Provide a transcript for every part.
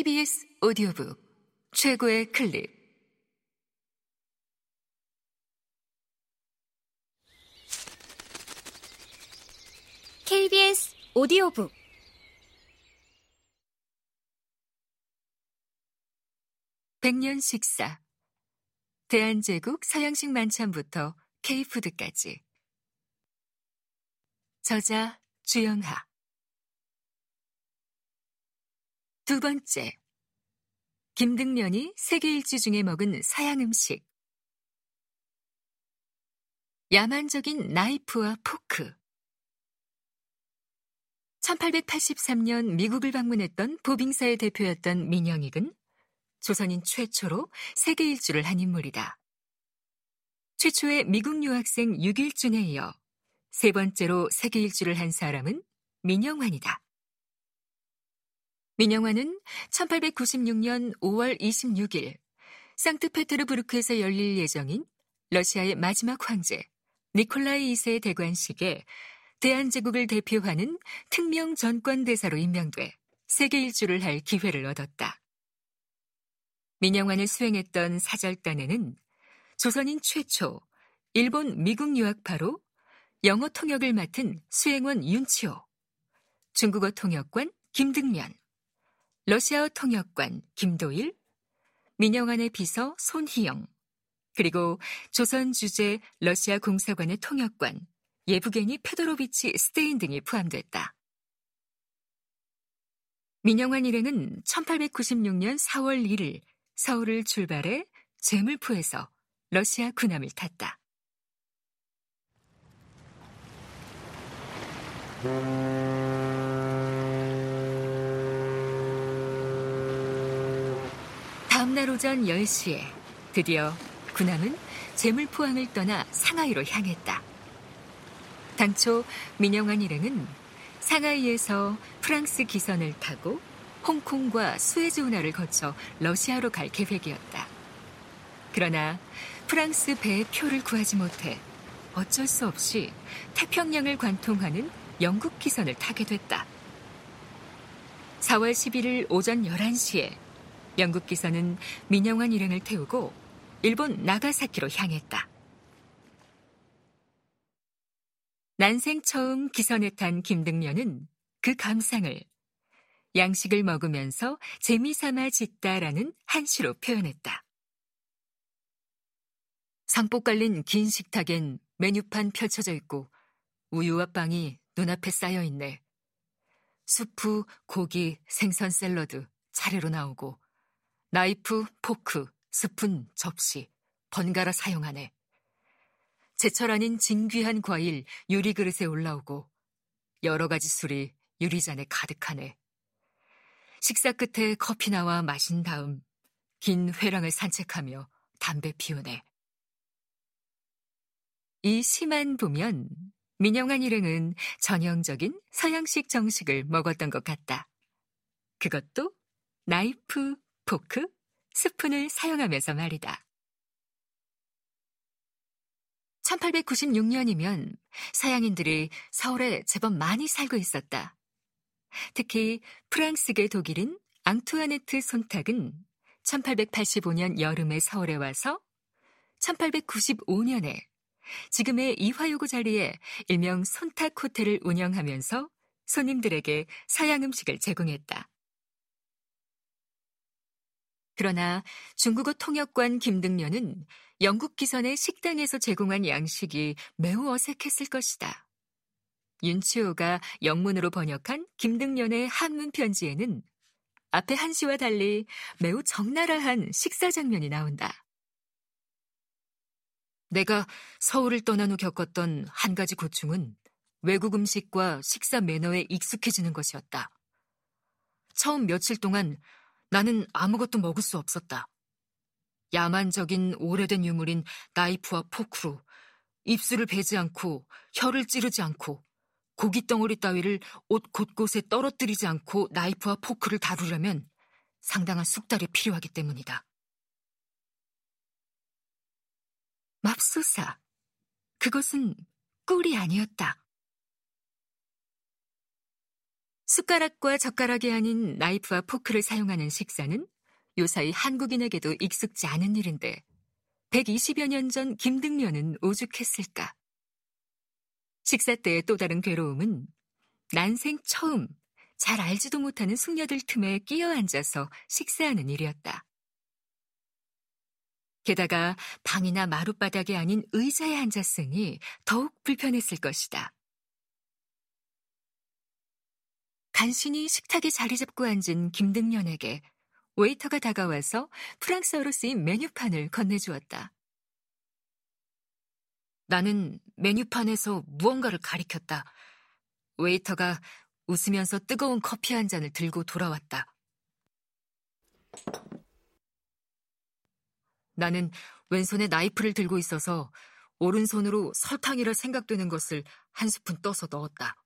KBS 오디오북 최고의 클립. KBS 오디오북. 백년 식사. 대한제국 서양식 만찬부터 K푸드까지. 저자 주영하 두 번째, 김등년이 세계 일주 중에 먹은 서양 음식. 야만적인 나이프와 포크. 1883년 미국을 방문했던 보빙사의 대표였던 민영익은 조선인 최초로 세계 일주를 한 인물이다. 최초의 미국 유학생 6일준에 이어 세 번째로 세계 일주를 한 사람은 민영환이다. 민영화는 1896년 5월 26일 상트페테르부르크에서 열릴 예정인 러시아의 마지막 황제 니콜라이 2세의 대관식에 대한제국을 대표하는 특명 전권 대사로 임명돼 세계 일주를 할 기회를 얻었다. 민영환을 수행했던 사절단에는 조선인 최초 일본 미국 유학파로 영어 통역을 맡은 수행원 윤치호, 중국어 통역관 김등년, 러시아어 통역관 김도일, 민영안의 비서 손희영, 그리고 조선 주재 러시아 공사관의 통역관 예부게니 페도로비치 스테인 등이 포함됐다. 민영환 일행은 1896년 4월 1일 서울을 출발해 제물포에서 러시아 군함을 탔다. 다음날 오전 10시에 드디어 군함은 제물포항을 떠나 상하이로 향했다. 당초 민영환 일행은 상하이에서 프랑스 기선을 타고 홍콩과 수에즈 운하를 거쳐 러시아로 갈 계획이었다. 그러나 프랑스 배의 표를 구하지 못해 어쩔 수 없이 태평양을 관통하는 영국 기선을 타게 됐다. 4월 11일 오전 11시에 영국 기사는 민영환 일행을 태우고 일본 나가사키로 향했다. 난생 처음 기선에 탄 김등년은 그 감상을 양식을 먹으면서 재미삼아 짓다라는 한시로 표현했다. 상보 깔린 긴 식탁엔 메뉴판 펼쳐져 있고 우유와 빵이 눈앞에 쌓여 있네. 수프, 고기, 생선 샐러드 차례로 나오고 나이프, 포크, 스푼, 접시, 번갈아 사용하네. 제철 아닌 진귀한 과일 유리 그릇에 올라오고 여러 가지 술이 유리잔에 가득하네. 식사 끝에 커피 나와 마신 다음 긴 회랑을 산책하며 담배 피우네. 이 시만 보면 민영한 일행은 전형적인 서양식 정식을 먹었던 것 같다. 그것도 나이프, 포크, 스푼을 사용하면서 말이다. 1896년이면 서양인들이 서울에 제법 많이 살고 있었다. 특히 프랑스계 독일인 앙투아네트 손탁은 1885년 여름에 서울에 와서 1895년에 지금의 이화요구 자리에 일명 손탁 호텔을 운영하면서 손님들에게 서양 음식을 제공했다. 그러나 중국어 통역관 김등년은 영국 기선의 식당에서 제공한 양식이 매우 어색했을 것이다. 윤치호가 영문으로 번역한 김등년의 한문 편지에는 앞에 한시와 달리 매우 적나라한 식사 장면이 나온다. 내가 서울을 떠난 후 겪었던 한 가지 고충은 외국 음식과 식사 매너에 익숙해지는 것이었다. 처음 며칠 동안 나는 아무것도 먹을 수 없었다. 야만적인 오래된 유물인 나이프와 포크로 입술을 베지 않고 혀를 찌르지 않고 고기 덩어리 따위를 옷 곳곳에 떨어뜨리지 않고 나이프와 포크를 다루려면 상당한 숙달이 필요하기 때문이다. 맙소사, 그것은 꿀이 아니었다. 숟가락과 젓가락이 아닌 나이프와 포크를 사용하는 식사는 요사이 한국인에게도 익숙지 않은 일인데 120여 년 전 김등면은 오죽했을까. 식사 때의 또 다른 괴로움은 난생 처음 잘 알지도 못하는 숙녀들 틈에 끼어 앉아서 식사하는 일이었다. 게다가 방이나 마룻바닥이 아닌 의자에 앉았으니 더욱 불편했을 것이다. 간신히 식탁에 자리 잡고 앉은 김등년에게 웨이터가 다가와서 프랑스어로 쓰인 메뉴판을 건네주었다. 나는 메뉴판에서 무언가를 가리켰다. 웨이터가 웃으면서 뜨거운 커피 한 잔을 들고 돌아왔다. 나는 왼손에 나이프를 들고 있어서 오른손으로 설탕이라 생각되는 것을 한 스푼 떠서 넣었다.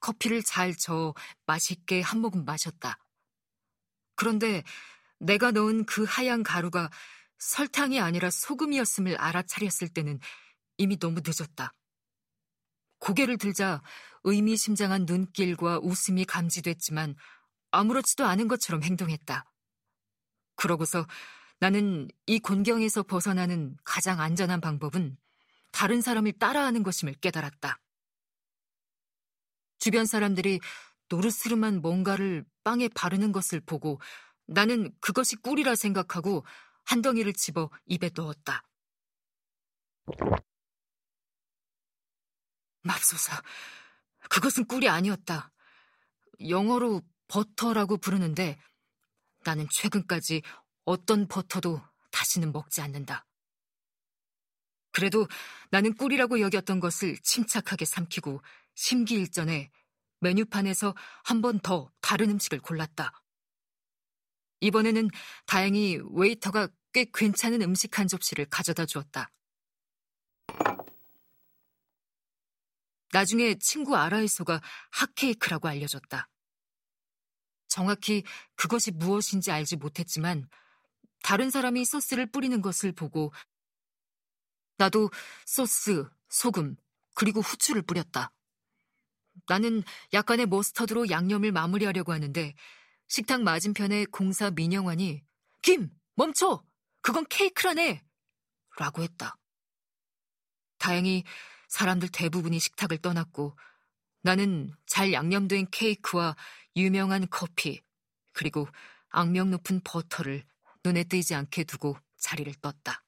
커피를 잘 저어 맛있게 한 모금 마셨다. 그런데 내가 넣은 그 하얀 가루가 설탕이 아니라 소금이었음을 알아차렸을 때는 이미 너무 늦었다. 고개를 들자 의미심장한 눈길과 웃음이 감지됐지만 아무렇지도 않은 것처럼 행동했다. 그러고서 나는 이 곤경에서 벗어나는 가장 안전한 방법은 다른 사람을 따라하는 것임을 깨달았다. 주변 사람들이 노르스름한 뭔가를 빵에 바르는 것을 보고 나는 그것이 꿀이라 생각하고 한 덩이를 집어 입에 넣었다. 맙소사, 그것은 꿀이 아니었다. 영어로 버터라고 부르는데 나는 최근까지 어떤 버터도 다시는 먹지 않는다. 그래도 나는 꿀이라고 여겼던 것을 침착하게 삼키고 심기일전에 메뉴판에서 한 번 더 다른 음식을 골랐다. 이번에는 다행히 웨이터가 꽤 괜찮은 음식 한 접시를 가져다 주었다. 나중에 친구 아라이소가 핫케이크라고 알려줬다. 정확히 그것이 무엇인지 알지 못했지만 다른 사람이 소스를 뿌리는 것을 보고 나도 소스, 소금, 그리고 후추를 뿌렸다. 나는 약간의 머스터드로 양념을 마무리하려고 하는데 식탁 맞은편에 공사 민영환이 김! 멈춰! 그건 케이크라네! 라고 했다. 다행히 사람들 대부분이 식탁을 떠났고 나는 잘 양념된 케이크와 유명한 커피 그리고 악명 높은 버터를 눈에 띄지 않게 두고 자리를 떴다.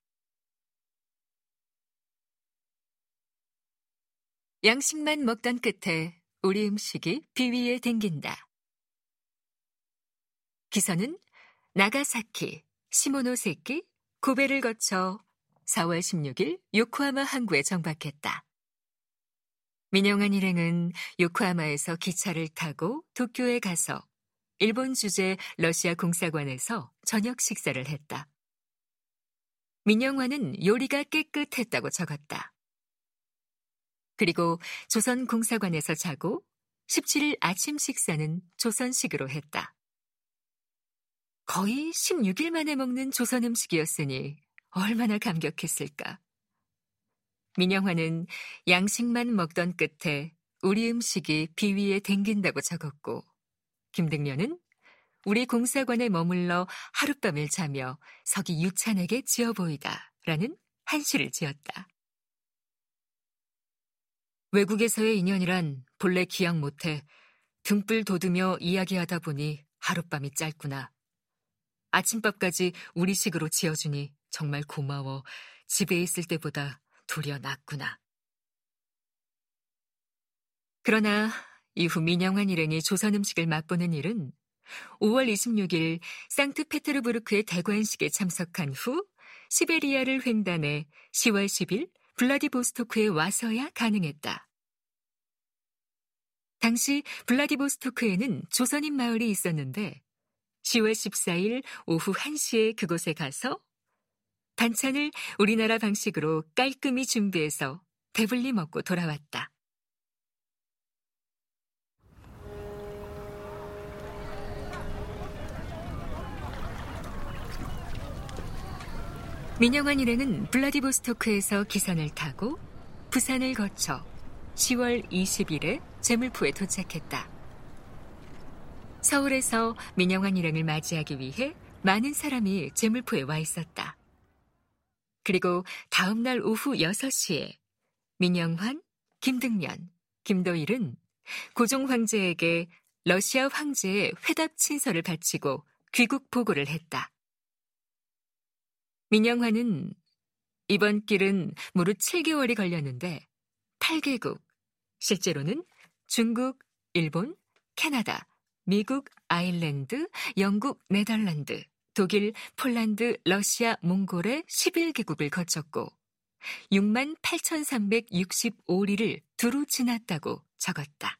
양식만 먹던 끝에 우리 음식이 비위에 댕긴다. 기선은 나가사키, 시모노세키, 고베를 거쳐 4월 16일 요코하마 항구에 정박했다. 민영한 일행은 요코하마에서 기차를 타고 도쿄에 가서 일본 주재 러시아 공사관에서 저녁 식사를 했다. 민영화는 요리가 깨끗했다고 적었다. 그리고 조선 공사관에서 자고 17일 아침 식사는 조선식으로 했다. 거의 16일 만에 먹는 조선 음식이었으니 얼마나 감격했을까. 민영화는 양식만 먹던 끝에 우리 음식이 비위에 댕긴다고 적었고, 김등련은 우리 공사관에 머물러 하룻밤을 자며 석이 유찬에게 지어 보이다 라는 한시를 지었다. 외국에서의 인연이란 본래 기약 못해 등불 돋으며 이야기하다 보니 하룻밤이 짧구나. 아침밥까지 우리식으로 지어주니 정말 고마워. 집에 있을 때보다 도리어 낫구나. 그러나 이후 민영환 일행이 조선 음식을 맛보는 일은 5월 26일 상트페테르부르크의 대관식에 참석한 후 시베리아를 횡단해 10월 10일 블라디보스토크에 와서야 가능했다. 당시 블라디보스토크에는 조선인 마을이 있었는데 10월 14일 오후 1시에 그곳에 가서 반찬을 우리나라 방식으로 깔끔히 준비해서 배불리 먹고 돌아왔다. 민영환 일행은 블라디보스토크에서 기선을 타고 부산을 거쳐 10월 20일에 제물포에 도착했다. 서울에서 민영환 일행을 맞이하기 위해 많은 사람이 제물포에 와 있었다. 그리고 다음 날 오후 6시에 민영환, 김등년, 김도일은 고종 황제에게 러시아 황제의 회답 친서를 바치고 귀국 보고를 했다. 민영환은 이번 길은 무릇 7개월이 걸렸는데 8개국, 실제로는 중국, 일본, 캐나다, 미국, 아일랜드, 영국, 네덜란드, 독일, 폴란드, 러시아, 몽골의 11개국을 거쳤고 6만 8,365리를 두루 지났다고 적었다.